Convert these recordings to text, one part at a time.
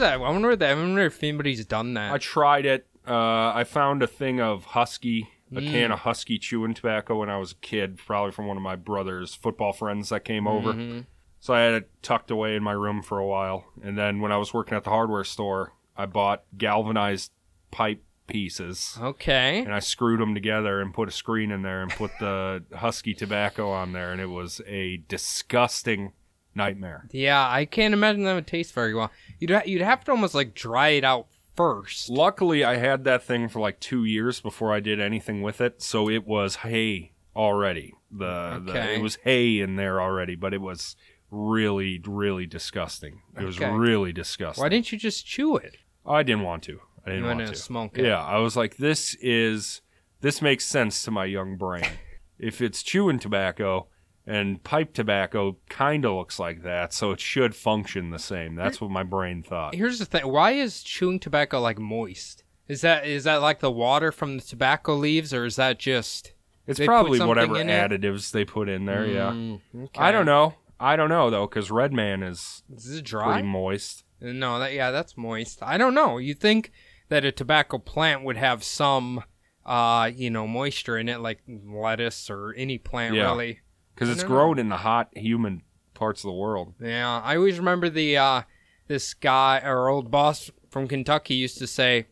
That? I wonder that. I wonder if anybody's done that. I tried it. Uh, I found a thing of Husky, a Mm. can of Husky chewing tobacco when I was a kid, probably from one of my brother's football friends that came over. Mhm. So I had it tucked away in my room for a while. And then when I was working at the hardware store, I bought galvanized pipe pieces. Okay. And I screwed them together and put a screen in there and put the Husky tobacco on there. And it was a disgusting nightmare. Yeah, I can't imagine that would taste very well. You'd ha- you'd have to almost like dry it out first. Luckily, I had that thing for like two years before I did anything with it, so it was hay already. The, the it was hay in there already, but it was really, really disgusting. It was Okay. really disgusting. Why didn't you just chew it? I didn't want to. I didn't You want to. to smoke it. Yeah, I was like, this is this makes sense to my young brain. if it's chewing tobacco and pipe tobacco, kind of looks like that, so it should function the same. That's what my brain thought. Here's the thing: why is chewing tobacco like moist? Is that is that like the water from the tobacco leaves, or is that just? It's probably whatever in it? additives they put in there. Yeah. Mm, okay. I don't know. I don't know though, because Red Man is Is it pretty moist. No, that yeah, that's moist. I don't know. You think that a tobacco plant would have some, uh, you know, moisture in it, like lettuce or any plant, Yeah. really. Because it's don't know. grown in the hot, humid parts of the world. Yeah, I always remember the uh, this guy, our old boss from Kentucky, used to say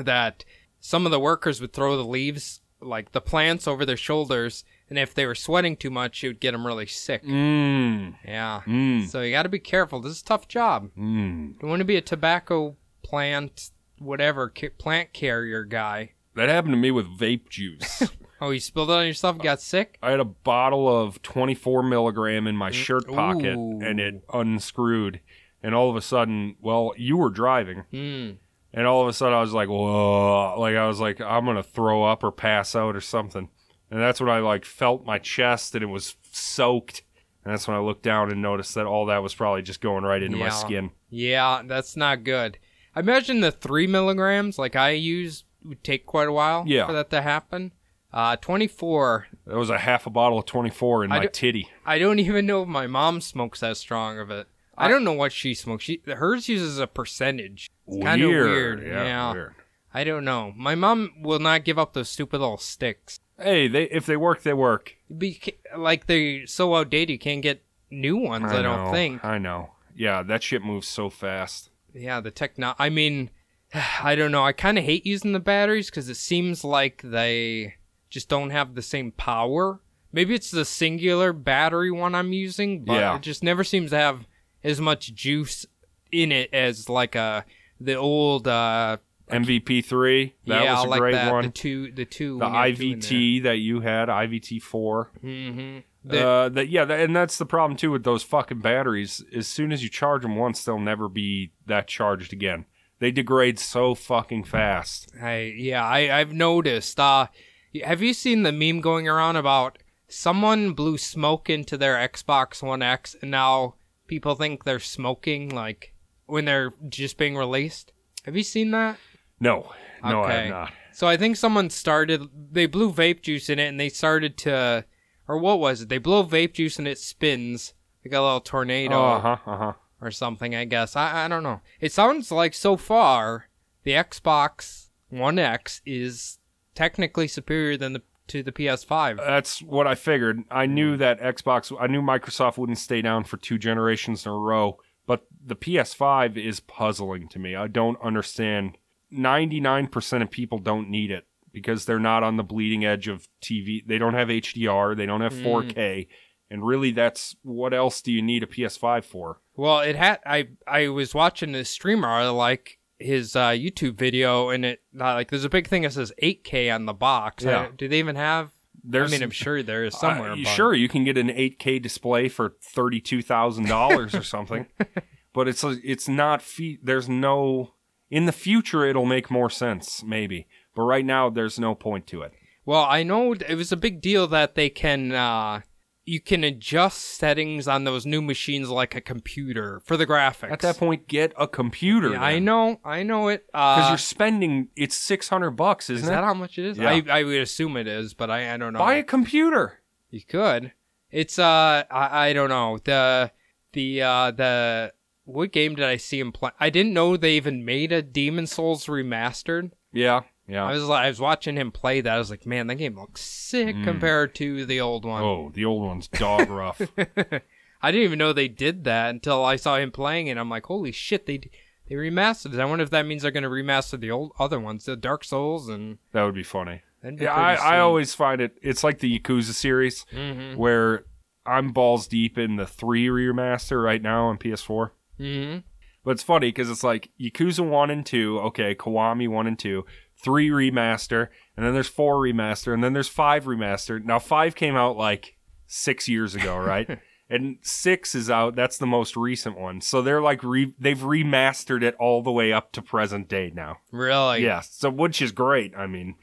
that some of the workers would throw the leaves, like the plants, over their shoulders, and if they were sweating too much, it would get them really sick. Mmm. Yeah. Mmm. So you got to be careful. This is a tough job. Mmm. You want to be a tobacco plant, whatever, plant carrier guy. That happened to me with vape juice. Oh, you spilled it on yourself, got sick? I had a bottle of 24 milligram in my shirt pocket, Ooh. and it unscrewed. And all of a sudden, well, you were driving, Hmm. and all of a sudden, I was like, "Whoa!" Like I was like, "I'm gonna throw up or pass out or something." And that's when I like felt my chest, and it was soaked. And that's when I looked down and noticed that all that was probably just going right into my skin. Yeah, that's not good. I imagine the three milligrams, like I use, would take quite a while Yeah. for that to happen. Uh, 24. That was a half a bottle of 24 in I my titty. I don't even know if my mom smokes that strong of it. I, I- don't know what she smokes. She hers uses a percentage. Kind of weird. Yeah, weird. I don't know. My mom will not give up those stupid little sticks. Hey, they if they work, they work. But you ca- like they're so outdated, you can't get new ones. I, don't know, think. I know. Yeah, that shit moves so fast. Yeah, the techno. I mean, I don't know. I kind of hate using the batteries because it seems like they just don't have the same power. Maybe it's the singular battery one I'm using, but Yeah. it just never seems to have as much juice in it as like a the old. uh MVP three, that yeah, was a like great that. The two, the two, The IVT that you had, IVT four. Mm-hmm. Uh, that yeah, that, and that's the problem too with those fucking batteries. As soon as you charge them once, they'll never be that charged again. They degrade so fucking fast. I yeah, I I've noticed. Uh, have you seen the meme going around about someone blew smoke into their Xbox One X, and now people think they're smoking like when they're just being released? Have you seen that? No, no, I Okay. have not. So I think someone started. They blew vape juice in it, and they started to, or what was it? They blow vape juice and it spins like a little tornado Uh huh, uh huh. or something. I guess I I don't know. It sounds like so far the Xbox One X is technically superior than the to the PS5. That's what I figured. I hmm. knew that Xbox, I knew Microsoft wouldn't stay down for two generations in a row, but the PS5 is puzzling to me. I don't understand. 99% of people don't need it because they're not on the bleeding edge of TV. They don't have HDR, they don't have hmm. 4K. And really, that's what else do you need a PS5 for? Well, it had. I I was watching a streamer I like his uh, YouTube video, and it uh, like there's a big thing that says 8K on the box. Yeah. I- do they even have? There's, I mean, I'm sure there is somewhere. Uh, sure, you can get an 8K display for thirty-two thousand dollars or something, but it's it's not. Fe- there's no. In the future, it'll make more sense, maybe, but right now, there's no point to it. Well, I know it was a big deal that they can uh you can adjust settings on those new machines like a computer for the graphics. At that point, get a computer. yeah, I know, I know it. because Uh, you're spending. It's six hundred bucks, is isn't that how much it is? Yeah. I I would assume it is, but I I don't know. Buy a computer. You could. It's uh I, I don't know. The the uh the what game did I see him play? I didn't know they even made a Demon's Souls remastered. Yeah, yeah. I was like, I was watching him play that. I was like, man, that game looks sick Mm. compared to the old one. oh, the old one's dog rough. I didn't even know they did that until I saw him playing it. I'm like, holy shit, they they remastered it. I wonder if that means they're gonna remaster the old other ones, the Dark Souls, and that would be funny. be Yeah, I, I always find it. It's like the Yakuza series Mm-hmm. where I'm balls deep in the three remaster right now on PS4. Mm-hmm. But it's funny because it's like Yakuza 1 and 2, okay, Kiwami 1 and 2, 3 remaster, and then there's 4 remaster, and then there's 5 remaster. Now, 5 came out like six years ago, right? and 6 is out. That's the most recent one. So they're like, re- they've remastered it all the way up to present day now. Really? Yeah, so which is great. I mean,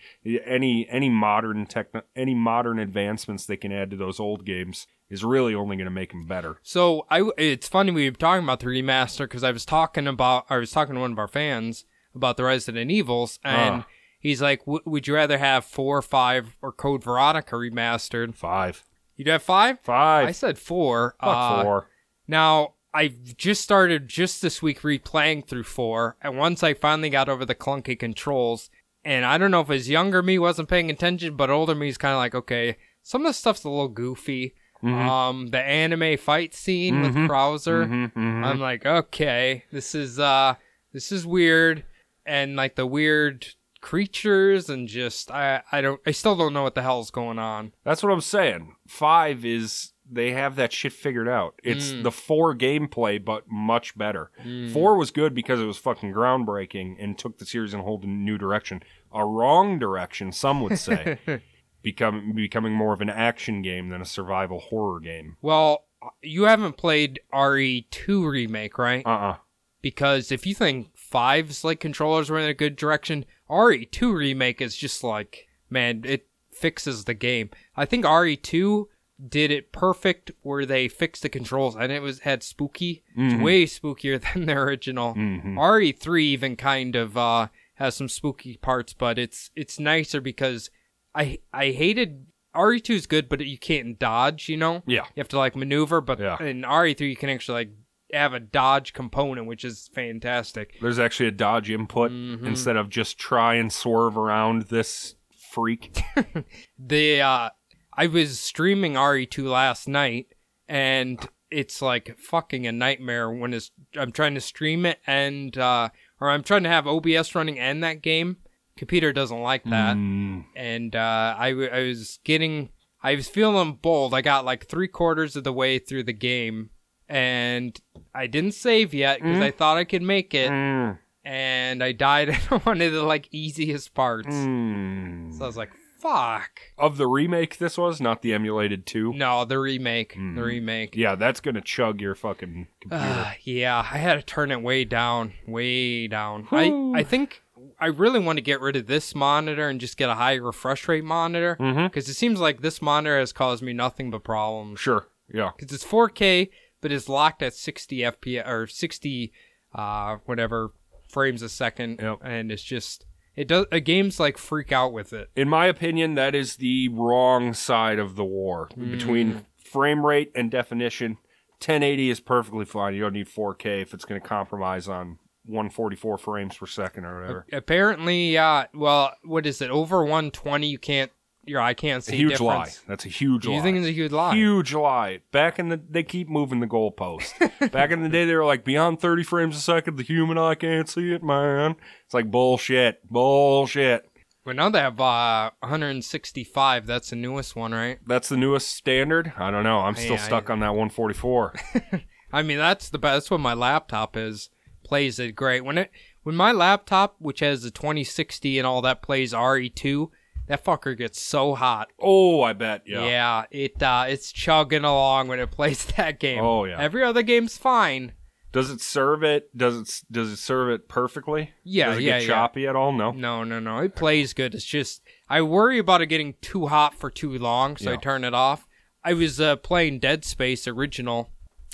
any any modern techno- any modern advancements they can add to those old games is really only going to make them better. So I, it's funny we were talking about the remaster because I was talking about, I was talking to one of our fans about the Resident Evils, and Ah. he's like, "Would you rather have four, five, or Code Veronica remastered?" Five, You'd have five. five, I said four. fuck Uh, four. Now, I just started just this week replaying through four, and once I finally got over the clunky controls, and I don't know if his younger me wasn't paying attention, but older me is kind of like, okay, some of the stuff's a little goofy. Mhm. Um, the anime fight scene with Mhm. Krauser, Mhm, mhm. I'm like, okay, this is uh, this is weird, and like the weird creatures, and just I, I don't, I still don't know what the hell's going on. That's what I'm saying. Five is they have that shit figured out. It's Mm. the four gameplay, but much better. Mm. Four was good because it was fucking groundbreaking and took the series in a whole new direction. A wrong direction, some would say. Become becoming more of an action game than a survival horror game. Well, you haven't played RE2 remake, right? Uh uh Because if you think five's like controllers were in a good direction, RE2 remake is just like, man, it fixes the game. I think RE2 did it perfect where they fixed the controls and it was had spooky, it's Mhm. way spookier than the original. Mhm. RE3 even kind of uh, has some spooky parts, but it's it's nicer because I I hated RE2 is good, but you can't dodge. You know, Yeah. you have to like maneuver. But Yeah. in RE3, you can actually like have a dodge component, which is fantastic. There's actually a dodge input Mhm. instead of just try and swerve around this freak. The uh, I was streaming RE2 last night, and it's like fucking a nightmare when it's I'm trying to stream it and uh, or I'm trying to have OBS running and that game. Computer doesn't like that. Mm. and uh, I, I was getting I was feeling bold. I got like three quarters of the way through the game, and I didn't save yet because I thought I could make it, Mm. and I died at one of the like easiest parts. Mm. So I was like, "Fuck!" Of the remake, this was not the emulated two. No, the remake, the Mhm. remake. Yeah, that's gonna chug your fucking computer. Uh, yeah, I had to turn it way down, way down. I Whew. I think I really want to get rid of this monitor and just get a high refresh rate monitor mm-hmm. because it seems like this monitor has caused me nothing but problems. Sure. Yeah. because it's 4K, but it's locked at 60 FPS or 60, uh, whatever frames a second, Yep. and it's just it does. A games like freak out with it. In my opinion, that is the wrong side of the war Mm. between frame rate and definition. 1080 is perfectly fine. You don't need 4K if it's going to compromise on 144 frames per second or whatever. Apparently, uh, well, what is it? Over 120, you can't. Your eye can't It's a see. huge lie. That's a huge Do you lie. think it's a huge lie? Huge lie. Back in the, they keep moving the goalpost. Back in the day, they were like beyond 30 frames a second. The human eye can't see it, man. It's like bullshit, bullshit. But now they have uh, 165. That's the newest one, right? That's the newest standard. I don't know. I'm still Yeah, stuck I- on that 144. I mean, that's the best. That's what my laptop is. Plays it great. When it when my laptop, which has the 2060 and all that, plays RE2, that fucker gets so hot. oh, I bet. Yeah. Yeah, it uh, it's chugging along when it plays that game. Oh, yeah. Every other game's fine. Does it serve it? Does it does it serve it perfectly? Yeah, Does it yeah, get yeah. choppy at all? No. No, no, no. It plays good. It's just I worry about it getting too hot for too long, so I turn it off. I was uh, playing Dead Space original,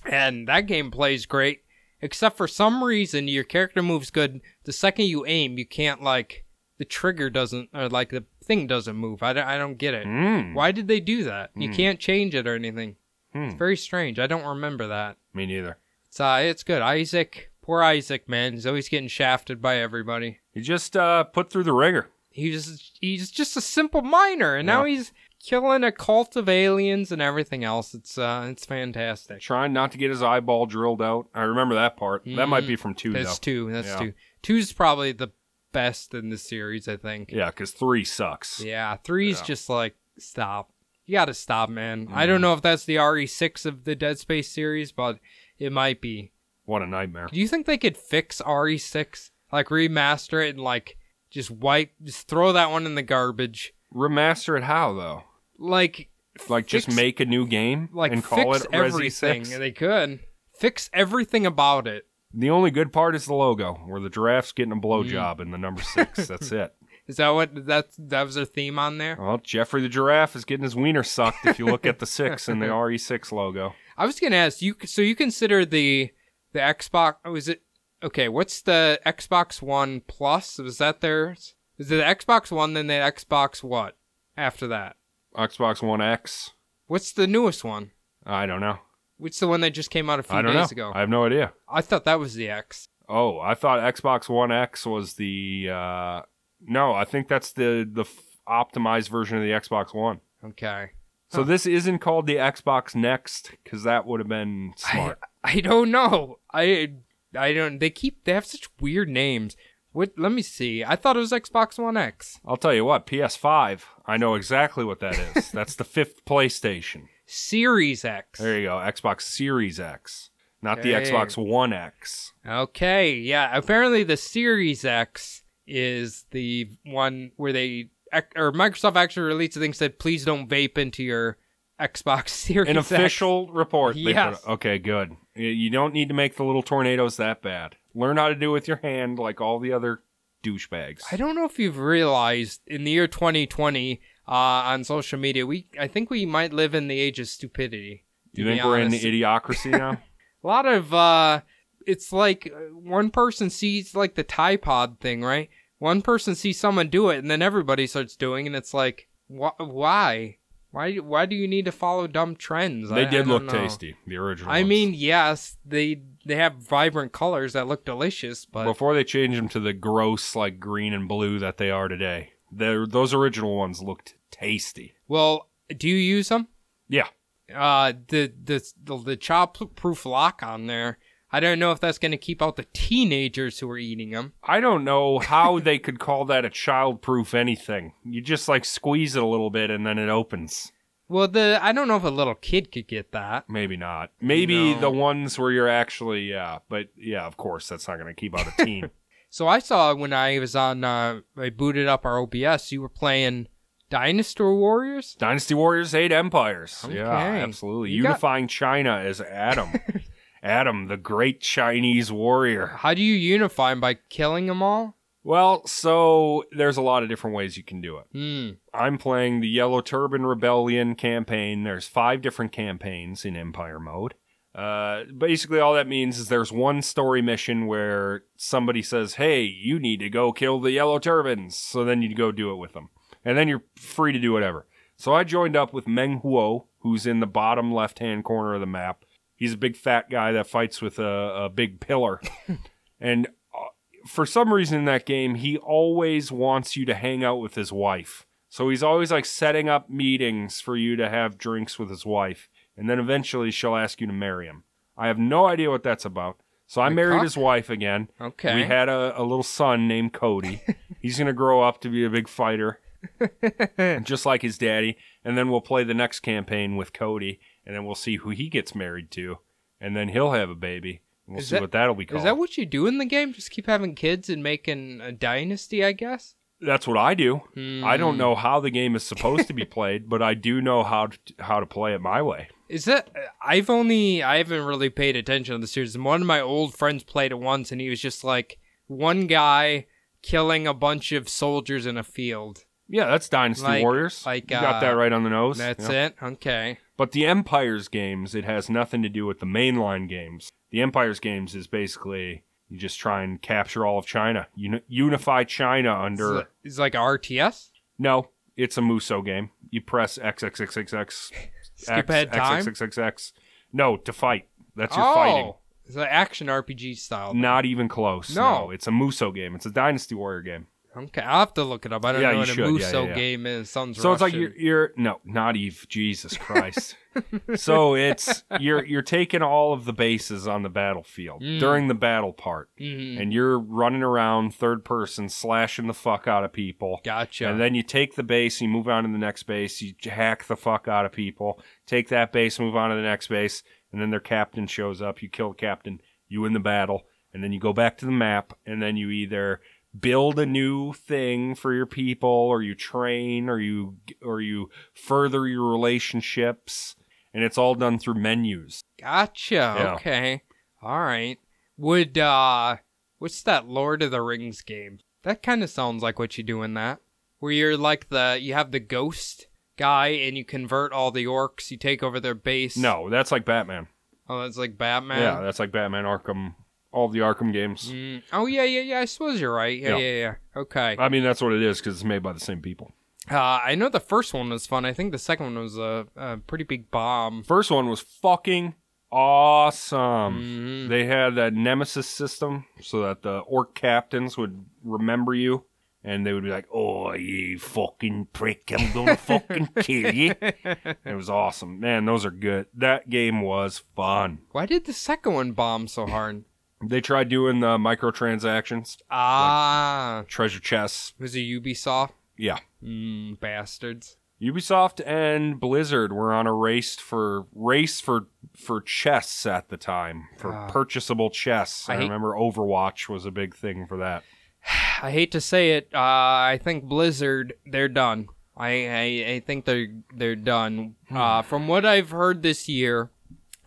and that game plays great. Except for some reason, your character moves good. The second you aim, you can't like the trigger doesn't or like the thing doesn't move. I don't, I don't get it. Mm. Why did they do that? You Hmm. can't change it or anything. Hmm. It's very strange. I don't remember that. Me neither. It's uh, it's good. Isaac, poor Isaac, man. He's always getting shafted by everybody. He just uh, put through the ringer. He was he's just a simple miner, and now he's killing a cult of aliens and everything else. It's uh, it's fantastic. Trying not to get his eyeball drilled out. I remember that part. That might be from two, That's though. two. That's Yeah. two. Two's probably the best in the series, I think. Yeah, because three sucks. Yeah, three's Yeah. just like stop. You gotta stop, man. I Mhm. don't know if that's the RE6 of the Dead Space series, but it might be. What a nightmare. Do you think they could fix RE6, like remaster it and like just wipe, just throw that one in the garbage, Remaster it how, though? like Like, just make a new game like and call fix it Resi everything. 6? They could fix everything about it. The only good part is the logo, where the giraffe's getting a Mm. blowjob in the number six. That's it. Is that what that's that was their theme on there? Well, Geoffrey the giraffe is getting his wiener sucked if you look at the six in the RE6 logo. I was gonna ask you. So you consider the the Xbox? Oh, is it okay? What's the Xbox One Plus? Was that theirs? Is it the Xbox One? Then the Xbox what? After that, Xbox One X. what's the newest one? I don't know. What's the one that just came out a few I don't days know. ago? I have no idea. I thought that was the X. Oh, I thought Xbox One X was the. Uh, no, I think that's the the f- optimized version of the Xbox One. Okay. So Huh. this isn't called the Xbox Next because that would have been smart. I don't know. I I don't. They keep they have such weird names. What? Let me see. I thought it was Xbox One X. I'll tell you what, PS5. I know exactly what that is. that's the fifth PlayStation. Series X. There you go, Xbox Series X, not the Xbox One X. Okay, yeah. Apparently, the Series X is the one where they or Microsoft actually released a thing said, "Please don't vape into your Xbox Series." X. An X." official report. they put- Yes. okay, good. You don't need to make the little tornadoes that bad. Learn how to do it with your hand, like all the other douchebags. I don't know if you've realized in the year 2020 uh, on social media, we I think we might live in the age of stupidity. to you think we're in honest. idiocracy now? A lot of uh, it's like uh, one person sees like the Tide Pod thing, right? One person sees someone do it, and then everybody starts doing, it, and it's like, wh- why? Why? Why do you need to follow dumb trends? they I- I did look know. tasty. The original. I ones. mean, yes, they they have vibrant colors that look delicious, but before they changed them to the gross, like green and blue that they are today, those original ones looked tasty. well, do you use them? Yeah. Uh, the the the, the child-proof lock on there. I don't know if that's going to keep out the teenagers who are eating them. I don't know how they could call that a child-proof anything. You just like squeeze it a little bit and then it opens. Well, the I don't know if a little kid could get that. Maybe not. Maybe No. the ones where you're actually yeah, but yeah, of course that's not going to keep out a teen. So I saw when I was on, uh, I booted up our OBS, you were playing Dynasty Warriors? Dynasty Warriors Eight Empires. Yeah, absolutely. You got- Unifying China as Adam. Adam, the great Chinese warrior. How do you unify 'em? By killing them all? Well, so there's a lot of different ways you can do it. Hmm. I'm playing the Yellow Turban Rebellion campaign. There's five different campaigns in Empire mode. Uh, basically, all that means is there's one story mission where somebody says, "Hey, you need to go kill the Yellow Turbans," so then you go do it with them, and then you're free to do whatever. So I joined up with Meng Huo, who's in the bottom left-hand corner of the map. He's a big fat guy that fights with a, a big pillar, and uh, for some reason in that game, he always wants you to hang out with his wife. So he's always like setting up meetings for you to have drinks with his wife, and then eventually she'll ask you to marry him. I have no idea what that's about. So I married cuck? his wife again. Okay. We had a, a little son named Cody. He's going to grow up to be a big fighter, just like his daddy. And then we'll play the next campaign with Cody, and then we'll see who he gets married to. And then he'll have a baby. And we'll Is see that- what that'll be called. Is that what you do in the game? Just keep having kids and making a dynasty, I guess? That's what I do. I don't Hmm. know how the game is supposed to be played, but I do know how to, how to play it my way. Is that I've only I haven't really paid attention to the series. One of my old friends played it once and he was just like one guy killing a bunch of soldiers in a field. Yeah, that's Dynasty Like- Warriors. like, you got uh, that right on the nose. That's Yeah. it. Okay. But the Empires games, it has nothing to do with the mainline games. The Empires games is basically you just try and capture all of China, Uni- unify China under. It's, it's like a RTS. No, it's a Musou game. You press XXXXX. Skip ahead time? XXXXX. No, to fight. That's your oh, fighting. It's an action RPG style. Not even close. No. No. it's a Musou game. It's a Dynasty Warrior game. Okay, I'll have to look it up. I don't Yeah, know what a should. Musou yeah, yeah. game is. Sounds So it's like you're, you're no, not Eve. Jesus Christ. so it's you're you're taking all of the bases on the battlefield Mm. during the battle part, Mhm. and you're running around third person, slashing the fuck out of people. Gotcha. And then you take the base, you move on to the next base, you hack the fuck out of people, take that base, move on to the next base, and then their captain shows up. You kill the captain, you win the battle, and then you go back to the map, and then you either build a new thing for your people, or you train, or you or you further your relationships, and it's all done through menus. Gotcha. Yeah. Okay. All right. Would uh what's that Lord of the Rings game? That kind of sounds like what you do in that. Where you're like the you have the ghost guy and you convert all the orcs, you take over their base. No, that's like Batman. Oh, that's like Batman. Yeah, that's like Batman Arkham, all the Arkham games. Mm, oh yeah, yeah, yeah. I suppose you're right. Yeah, Yeah. yeah, yeah. Okay. I mean, that's what it is because it's made by the same people. Uh, I know the first one was fun. I think the second one was a, a pretty big bomb. First one was fucking awesome. Mhm. They had that nemesis system so that the orc captains would remember you and they would be like, Oh, you fucking prick, I'm gonna fucking kill you. It was awesome. Man, those are good. That game was fun. Why did the second one bomb so hard? They tried doing the microtransactions, Ah, treasure chests. was it Ubisoft? Yeah. Mm, bastards. Ubisoft and Blizzard were on a race for race for for chests at the time for Ah. purchasable chests. I, I hate- remember Overwatch was a big thing for that. I hate to say it. Uh, I think Blizzard, they're done. I, I, I think they're they're done. Hmm. Uh, from what I've heard this year,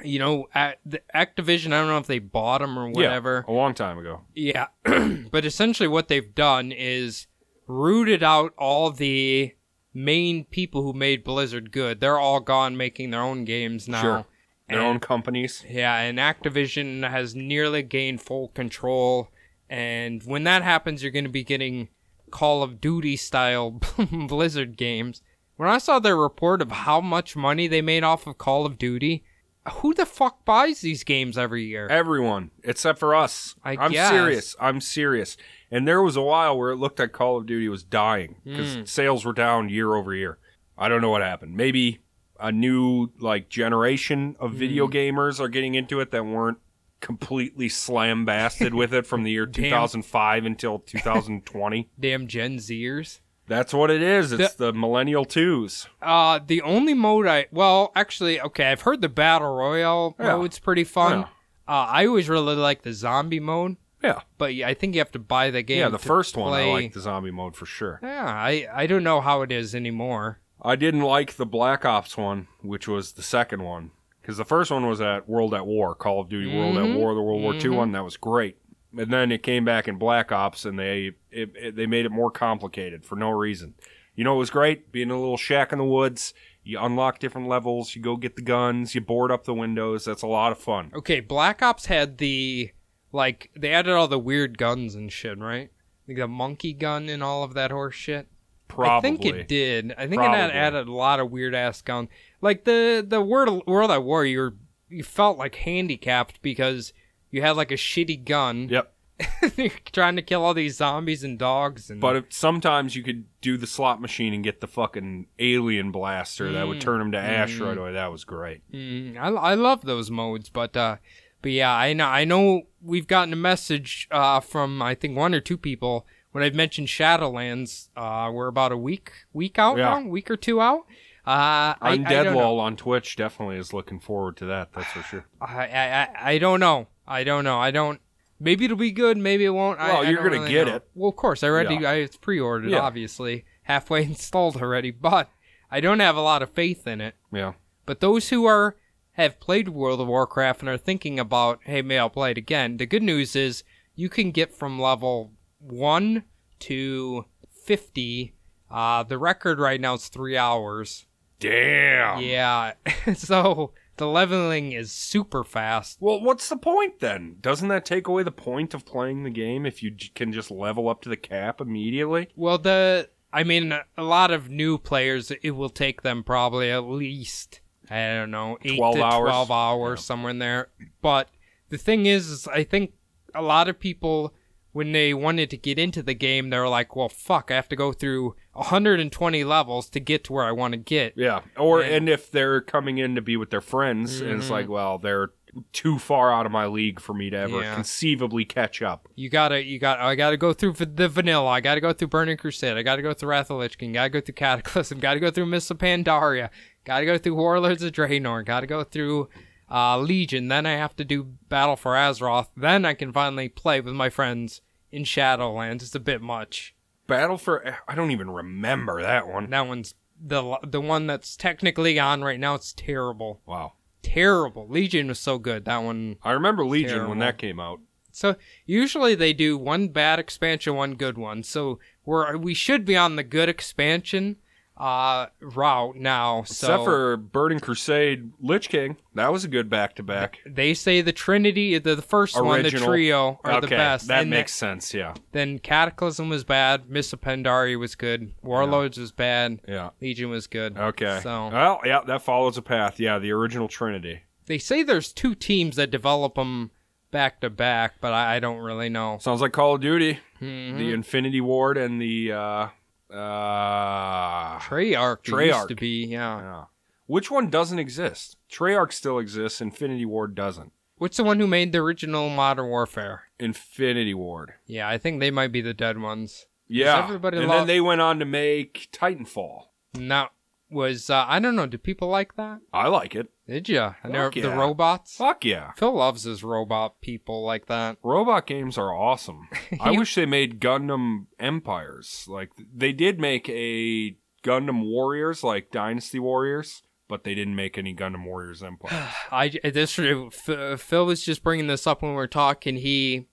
you know, at the Activision. I don't know if they bought them or whatever. Yeah, a long time ago. Yeah, but essentially what they've done is rooted out all the main people who made Blizzard good. They're all gone making their own games now. Sure. Their And- own companies. Yeah, and Activision has nearly gained full control. And when that happens, you're going to be getting Call of Duty style Blizzard games. When I saw their report of how much money they made off of Call of Duty, who the fuck buys these games every year? Everyone except for us. I am serious. I'm serious. And there was a while where it looked like Call of Duty was dying because Hmm. sales were down year over year. I don't know what happened. Maybe a new like generation of video Hmm. gamers are getting into it that weren't completely slam basted with it from the year 2005 until 2020. Damn Gen Zers. That's what it is. It's the millennial twos. Uh, the only mode I well, actually, okay, I've heard the battle royale Yeah. mode's pretty fun. Yeah. Uh, I always really like the zombie mode, Yeah. but I think you have to buy the game. Yeah, the to first one I like the zombie mode for sure. Yeah, I I don't know how it is anymore. I didn't like the Black Ops one, which was the second one, because the first one was at World at War, Call of Duty World Mhm. at War, the World War II one. That was great. And then it came back in Black Ops, and they it, it, they made it more complicated for no reason. You know, it was great being in a little shack in the woods. You unlock different levels. You go get the guns. You board up the windows. That's a lot of fun. Okay, Black Ops had the like they added all the weird guns and shit, right? Like the monkey gun and all of that horse shit. Probably. I think it did. I think it had added a lot of weird ass guns. Like the the World World at War, you were, you felt like handicapped because you had like a shitty gun. Yep. You're trying to kill all these zombies and dogs and But if, sometimes you could do the slot machine and get the fucking alien blaster that would Mm. turn them to ash Mm. right away. That was great. Mm, I, I love those modes, but uh, but yeah, I know I know we've gotten a message uh, from I think one or two people when I've mentioned Shadowlands. Uh, we're about a week week out Yeah. now, week or two out. Uh, I, I don't know. Wall on Twitch definitely is looking forward to that. That's for sure. I, I I- I don't know. I don't know. I don't. Maybe it'll be good. Maybe it won't. I- Well, I you're don't gonna really get know. it. Well, of course. I already. Yeah. I, it's pre-ordered. Yeah. Obviously, halfway installed already. But I don't have a lot of faith in it. Yeah. But those who are have played World of Warcraft and are thinking about, hey, may I'll play it again. The good news is you can get from level one to fifty. Uh, the record right now is three hours. Damn. Yeah, so the leveling is super fast. Well, what's the point then? Doesn't that take away the point of playing the game if you j- can just level up to the cap immediately? Well, the I mean, a lot of new players, it will take them probably at least I don't know eight 12 to hours? twelve hours Yeah. somewhere in there. But the thing is, is I think a lot of people when they wanted to get into the game, they were like, "Well, fuck, I have to go through 120 levels to get to where I want to get." Yeah. Or And- and if they're coming in to be with their friends, and it's like, well, they're too far out of my league for me to ever Yeah. conceivably catch up. You gotta, you got, I gotta go through the vanilla. I gotta go through Burning Crusade. I gotta go through Wrath of Lich King. Gotta go through Cataclysm. I Gotta go through Mists of Pandaria. Gotta go through Warlords of Draenor. Gotta go through uh, Legion. Then I have to do Battle for Azeroth. Then I can finally play with my friends in Shadowlands. It's a bit much. Battle for I don't even remember that one. That one's the the one that's technically on right now. It's terrible, Wow. terrible. Legion was so good. That one I remember Legion Terrible. when that came out. So usually they do one bad expansion, one good one. So we're we should be on the good expansion uh route now. So Except for Burning Crusade, Lich King. That was a good back to back. they say the Trinity, the, the first one, the trio are Okay, the best. that and makes sense. Yeah, then Cataclysm was bad, Miss of Pandaria was good, Warlords was bad, yeah. Legion was good. Okay. So well, yeah, that follows a path. Yeah, the original Trinity. they say there's two teams that develop them back to back, but I, I don't really know. Sounds like Call of Duty. Mhm. The Infinity Ward and the uh uh Treyarch, Treyarch. used to be, yeah. yeah. Which one doesn't exist? Treyarch still exists. Infinity Ward doesn't. What's the one who made the original Modern Warfare? Infinity Ward. Yeah, I think they might be the dead ones. Yeah. everybody and lo- then they went on to make Titanfall. That was uh, I don't know. Do people like that? I like it. Did you? And Fuck the robots. Fuck yeah. Phil loves his robot people like that. Robot games are awesome. I wish they made Gundam Empires. Like they did make a Gundam Warriors, like Dynasty Warriors, but they didn't make any Gundam Warriors Empire. I this Phil was just bringing this up when we were talking. He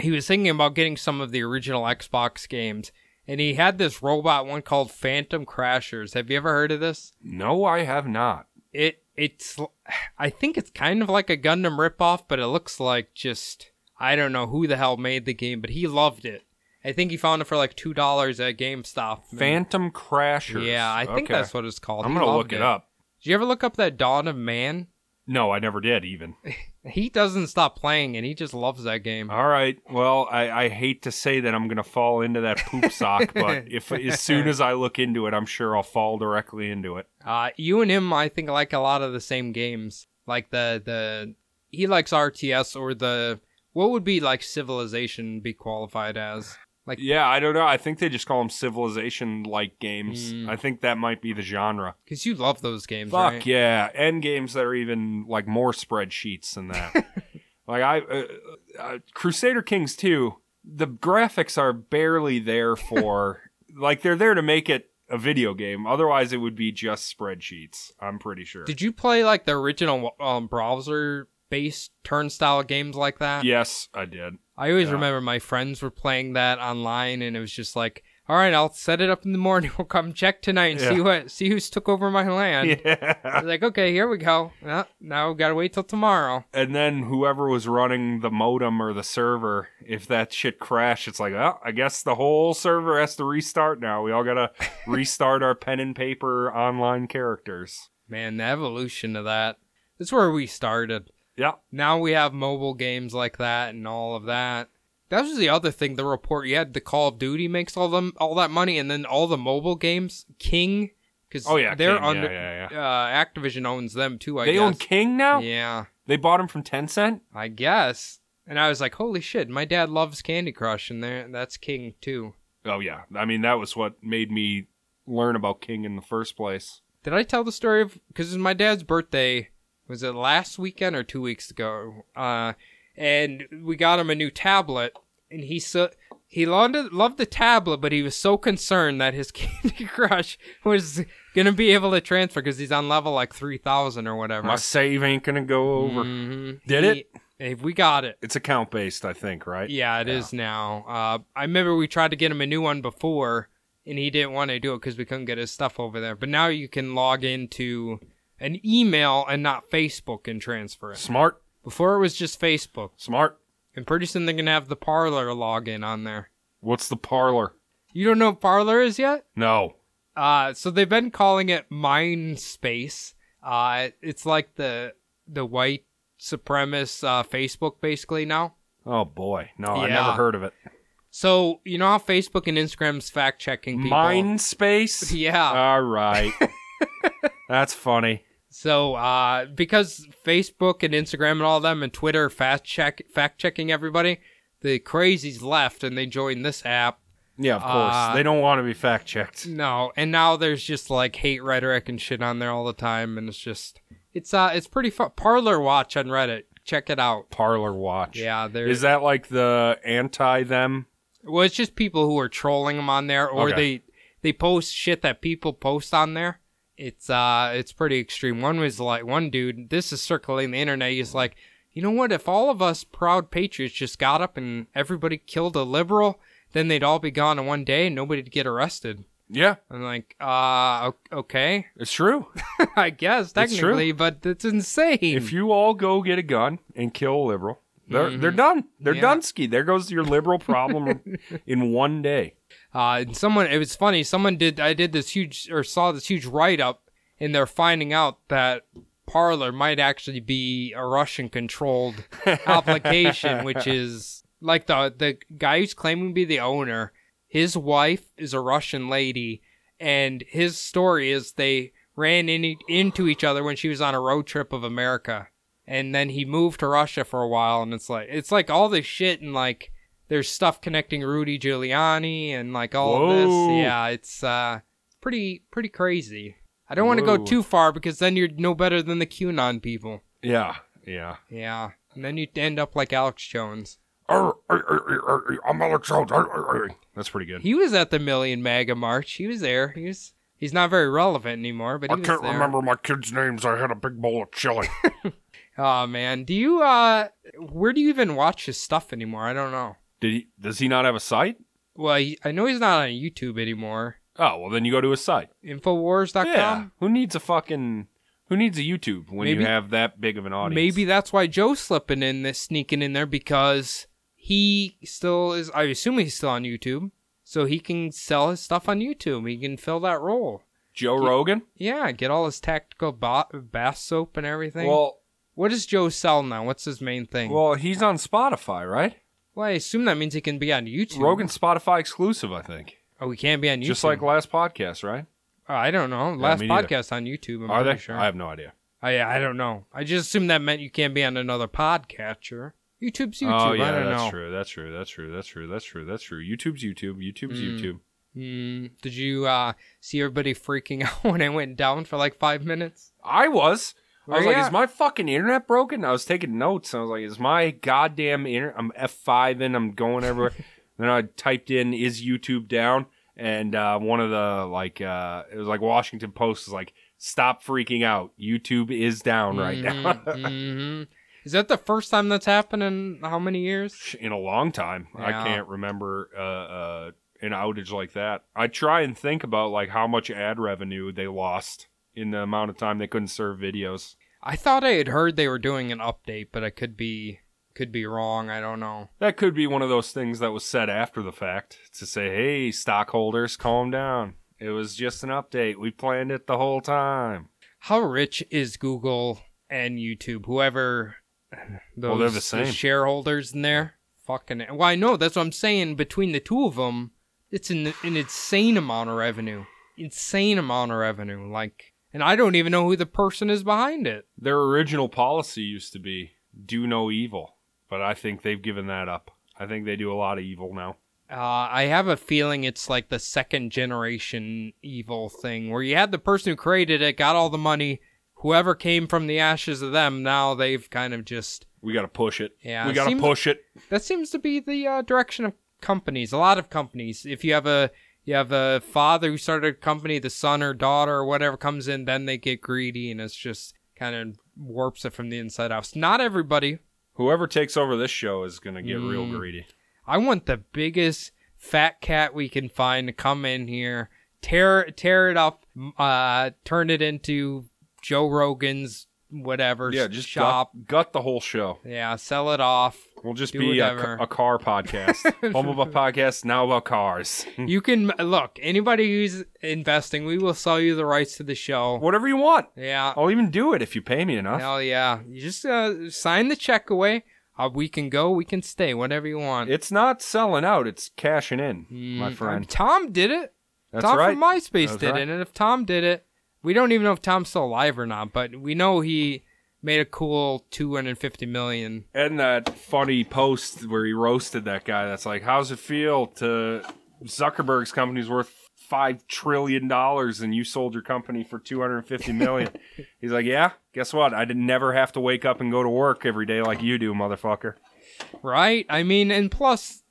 he was thinking about getting some of the original Xbox games, and he had this robot one called Phantom Crashers. Have you ever heard of this? no, I have not. It it's I think it's kind of like a Gundam ripoff, but it looks like just I don't know who the hell made the game, but he loved it. I think he found it for like two dollars at GameStop. Phantom Crashers. Yeah, I think Okay. that's what it's called. I'm He gonna look it up. Did you ever look up that Dawn of Man? No, I never did even. He doesn't stop playing, and he just loves that game. All right. Well, I, I hate to say that I'm gonna fall into that poop sock, but if as soon as I look into it, I'm sure I'll fall directly into it. Uh, you and him, I think, like a lot of the same games. Like the the he likes RTS or the what would be like Civilization be qualified as? Like Yeah, I don't know. I think they just call them civilization like games. Mm. I think that might be the genre. because you love those games, Fuck right? yeah, end games that are even like more spreadsheets than that. like I, uh, uh, Crusader Kings 2, the graphics are barely there for like they're there to make it a video game. Otherwise, it would be just spreadsheets. I'm pretty sure. Did you play like the original um, browser based turnstile games like that? yes, I did. I always Yeah. remember my friends were playing that online, and it was just like, all right, I'll set it up in the morning. We'll come check tonight and see what see who's took over my land. I Yeah. was like, okay, here we go. Well, now we gotta wait till tomorrow. And then whoever was running the modem or the server, if that shit crashed, it's like, oh, I guess the whole server has to restart now. We all gotta restart our pen and paper online characters. Man, the evolution of that. That's where we started. Yeah. Now we have mobile games like that and all of that. That was the other thing. The report you had, the Call of Duty makes all them all that money, and then all the mobile games, King, because Oh yeah, they're King. under. Yeah, yeah, yeah. Uh, Activision owns them too. I They guess. own King now. Yeah, They bought him from Tencent. I guess. And I was like, holy shit! My dad loves Candy Crush, and there that's King too. Oh yeah, I mean that was what made me learn about King in the first place. Did I tell the story of because it's my dad's birthday? Was it last weekend or two weeks ago? Uh, and we got him a new tablet, and he so he loved it, loved the tablet, but he was so concerned that his Candy Crush was gonna be able to transfer because he's on level like three thousand or whatever. My save ain't gonna go over. Mhm. Did He- it? If we got it. It's account based, I think, right? Yeah, it is now. Uh, I remember we tried to get him a new one before, and he didn't want to do it because we couldn't get his stuff over there. But now you can log into an email and not Facebook and transfer it. Smart, Before it was just Facebook, smart. and pretty soon they're gonna have the Parler login on there. What's the Parler? You don't know what Parler is yet? No. Uh, so they've been calling it Mind Space. Uh, it's like the the white supremacist uh, Facebook basically now. Oh boy, no, I never heard of it. So you know how Facebook and Instagram's fact checking people. Mindspace. Yeah. All right. That's funny. So uh, because Facebook and Instagram and all of them and Twitter fact check fact checking everybody, the crazies left and they joined this app. Yeah, of course. Uh, they don't want to be fact checked. No, and now there's just like hate rhetoric and shit on there all the time, and it's just it's uh it's pretty fun. Parler Watch on Reddit, check it out. Parler watch. Yeah, there Is that like the anti them? Well, it's just people who are trolling them on there, or Okay. they they post shit that people post on there. It's uh, it's pretty extreme. One was like one dude. This is circulating the internet. He's like, you know what? If all of us proud patriots just got up and everybody killed a liberal, then they'd all be gone in one day and nobody'd get arrested. Yeah, I'm like, uh, okay, it's true. I guess technically, but it's insane. if you all go get a gun and kill a liberal, they're they're done. They're Mm-hmm. Yeah. done ski. There goes your liberal problem in one day. Uh, and someone, it was funny. Someone did, I did this huge, or saw this huge write up, and they're finding out that Parler might actually be a Russian controlled application, which is like the, the guy who's claiming to be the owner. His wife is a Russian lady, and his story is they ran in, into each other when she was on a road trip of America. And then he moved to Russia for a while, and it's like, it's like all this shit and like, there's stuff connecting Rudy Giuliani and like all of this. Yeah, it's uh pretty pretty crazy. I don't want to go too far because then you're no better than the QAnon people. Yeah, yeah. Yeah, and then you end up like Alex Jones. Arr, arr, arr, I'm Alex Jones. That's pretty good. He was at the Million MAGA March. He was there. He was. He's not very relevant anymore, but he I was can't there. remember my kids' names. I had a big bowl of chili. Oh man, do you uh, where do you even watch his stuff anymore? I don't know. Did he? Does he not have a site? Well, he, I know he's not on YouTube anymore. Oh well, then you go to his site. Infowars.com. Yeah. Who needs a fucking? Who needs a YouTube when Maybe- you have that big of an audience? Maybe that's why Joe's slipping in this, sneaking in there because he still is. I assume he's still on YouTube, so he can sell his stuff on YouTube. He can fill that role. Joe Rogan. Yeah, get all his tactical ba- bath soap and everything. Well, what does Joe sell now? What's his main thing? Well, he's on Spotify, right? Well, I assume that means he can be on YouTube. Rogan's Spotify exclusive, I think. Oh, he can't be on YouTube. Just like last podcast, right? Oh, I don't know. Last me neither. podcast on YouTube. I'm Are pretty they? Sure. I have no idea. I I don't know. I just assumed that meant you can't be on another podcatcher. YouTube's YouTube. oh yeah, I don't that's know. true. That's true. That's true. That's true. That's true. That's true. YouTube's YouTube. YouTube's Mm. YouTube. Mm, did you uh, see everybody freaking out when I went down for like five minutes? I was. I was like, is my fucking internet broken? I was taking notes. I was like, is my goddamn internet? I'm F5 in. I'm going everywhere. then I typed in, is YouTube down? And uh, one of the, like, uh, it was like Washington Post was like, stop freaking out. YouTube is down right now. hmm Is that the first time that's happened in how many years? in a long time. I can't remember uh, uh, an outage like that. I try and think about like how much ad revenue they lost in the amount of time they couldn't serve videos. I thought I had heard they were doing an update, but I could be could be wrong. I don't know. That could be one of those things that was said after the fact to say, "Hey, stockholders, calm down. It was just an update. We planned it the whole time." How rich is Google and YouTube? Whoever those Well, they're the same. shareholders in there. Fucking well, I know that's what I'm saying. Between the two of them, it's an, an insane amount of revenue. Insane amount of revenue. Like, and I don't even know who the person is behind it. Their original policy used to be do no evil, but I think they've given that up. I think they do a lot of evil now. Uh, I have a feeling it's like the second generation evil thing where you had the person who created it, got all the money. Whoever came from the ashes of them, now they've kind of just. We got to push it. Yeah, we got to push it. That seems to be the uh, direction of companies. A lot of companies. If you have a you have a father who started a company, the son or daughter or whatever comes in, then they get greedy, and it's just kind of warps it from the inside out. Not everybody. Whoever takes over this show is going to get real Mm. greedy. I want the biggest fat cat we can find to come in here, tear tear it up, uh, turn it into Joe Rogan's whatever Yeah, just shop. gut, gut the whole show. Yeah, sell it off. We'll just be a, a car podcast. Home about podcast, now about cars. You can look anybody who's investing. We will sell you the rights to the show. Whatever you want. Yeah, I'll even do it if you pay me enough. hell yeah. You just uh, sign the check away. Uh, we can go. We can stay. Whatever you want. It's not selling out, it's cashing in, my Mm, friend. Tom did it. That's Tom right. from MySpace That's did right. it, and if Tom did it, we don't even know if Tom's still alive or not. But we know he made a cool 250 million. And that funny post where he roasted that guy that's like, How's it feel to Zuckerberg's company's worth five trillion dollars and you sold your company for two hundred and fifty million? He's like, Yeah, guess what? I didn't never have to wake up and go to work every day like you do, motherfucker. Right? I mean, and plus,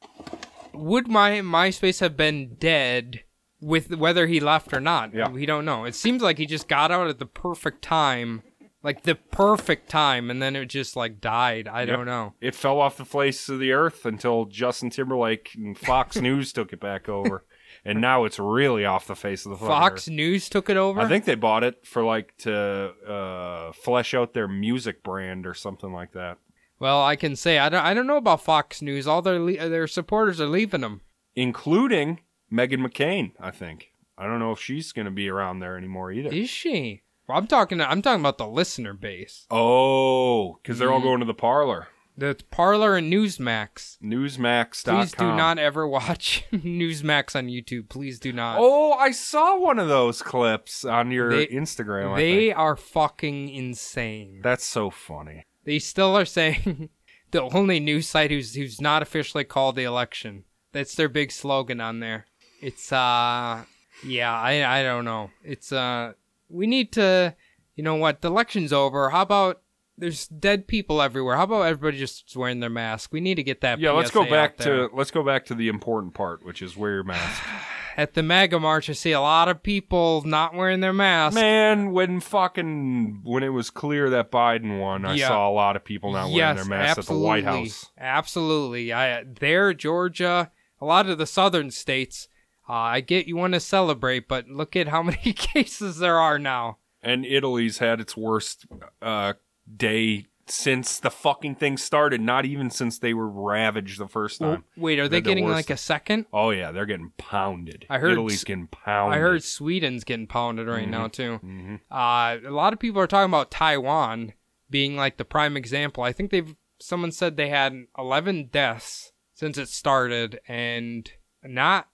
would my MySpace have been dead with whether he left or not? Yeah. We don't know. It seems like he just got out at the perfect time, like the perfect time, and then it just like died. I don't know. It fell off the face of the earth until Justin Timberlake and Fox News took it back over. And now it's really off the face of the Fox earth. News took it over. I think they bought it for like to uh, flesh out their music brand or something like that. Well, I can say I don't. I don't know about Fox News. All their le- their supporters are leaving them. including Meghan McCain. I think I don't know if she's going to be around there anymore either. Is she? Well, I'm talking. I'm talking about the listener base. Oh, because they're all Mhm. going to the Parler. The Parler and Newsmax. Newsmax.com. Please do not ever watch Newsmax on YouTube. Please do not. Oh, I saw one of those clips on your They- Instagram. I they think. are fucking insane. That's so funny. They still are saying the only news site who's who's not officially called the election. That's their big slogan on there. It's uh yeah, I I don't know. It's uh we need to you know what, the election's over. How about there's dead people everywhere. How about everybody just wearing their mask? We need to get that Yeah, let's go back to let's go back to the important part, which is wear your mask. at the MAGA march I see a lot of people not wearing their masks. Man, when fucking when it was clear that Biden won, I Yeah. saw a lot of people not wearing their masks at the White. House. Absolutely. I there, Georgia, a lot of the southern states. Uh, I get you want to celebrate, but look at how many cases there are now. and Italy's had its worst uh, day since the fucking thing started. Not even since they were ravaged the first time. Wait, are they They're the getting worst. like a second? Oh yeah, they're getting pounded. I heard Italy's getting pounded. I heard Sweden's getting pounded right now too. hmm Uh, a lot of people are talking about Taiwan being like the prime example. I think they've someone said they had 11 deaths since it started, and not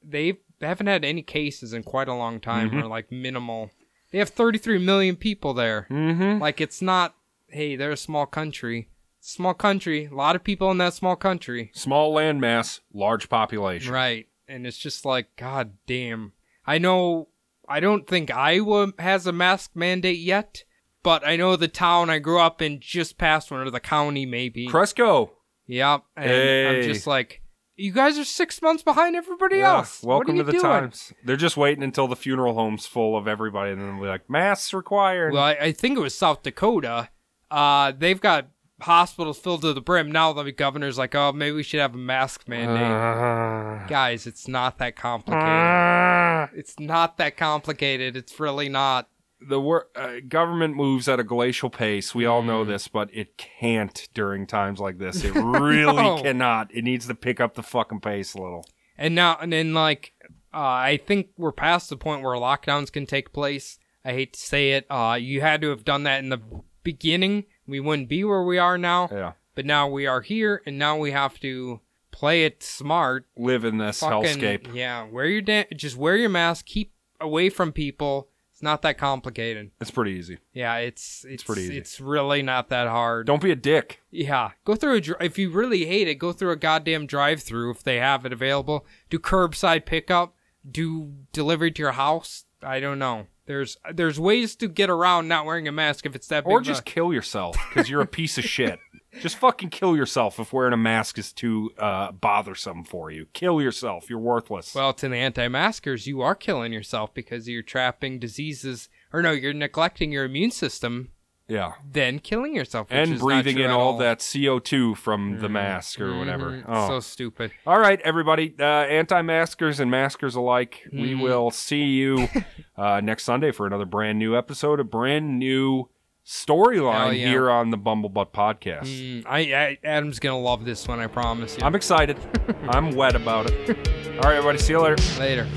they haven't had any cases in quite a long time, Mhm. or like minimal. They have 33 million people there. hmm Like it's not. Hey, they're a small country. Small country. A lot of people in that small country. Small landmass, large population. Right. And it's just like, God damn. I know, I don't think Iowa has a mask mandate yet, but I know the town I grew up in just passed one, or the county maybe. Cresco. Yep. And Hey. I'm just like, you guys are six months behind everybody Yeah, else. Welcome to the doing? times. They're just waiting until the funeral home's full of everybody, and then they'll be like, masks required. Well, I, I think it was South Dakota. Uh, they've got hospitals filled to the brim. Now the governor's like, oh, maybe we should have a mask mandate. Uh, Guys, it's not that complicated. uh, It's not that complicated. It's really not. The wor- uh, government moves at a glacial pace. We all know Mm. this, but it can't during times like this. It really No. cannot. It needs to pick up the fucking pace a little. And now, and then, like, uh, I think we're past the point where lockdowns can take place. I hate to say it. Uh, you had to have done that in the beginning. We wouldn't be where we are now. Yeah. But now we are here, and now we have to play it smart. Live in this Fucking, hellscape. Yeah, wear your da- just wear your mask. Keep away from people. It's not that complicated. It's pretty easy. Yeah, it's it's pretty easy. It's really not that hard. Don't be a dick. Yeah, go through a if you really hate it, go through a goddamn drive-through if they have it available. Do curbside pickup. Do delivery to your house. I don't know. There's there's ways to get around not wearing a mask if it's that big. Or a- just kill yourself because you're a piece of shit. Just fucking kill yourself if wearing a mask is too uh, bothersome for you. Kill yourself. You're worthless. well, to the anti-maskers, you are killing yourself because you're trapping diseases, or no, you're neglecting your immune system, yeah. then killing yourself. And breathing in at all that CO2 from the Mhm. mask or whatever. Mhm. Oh. So stupid. All right, everybody, uh, anti-maskers and maskers alike. We Mhm. will see you uh, next Sunday for another brand new episode, a brand new storyline yeah. here on the Bumblebutt podcast. Mm, I, I Adam's gonna love this one. I promise you. I'm excited. I'm wet about it. All right, everybody. See you later. Later.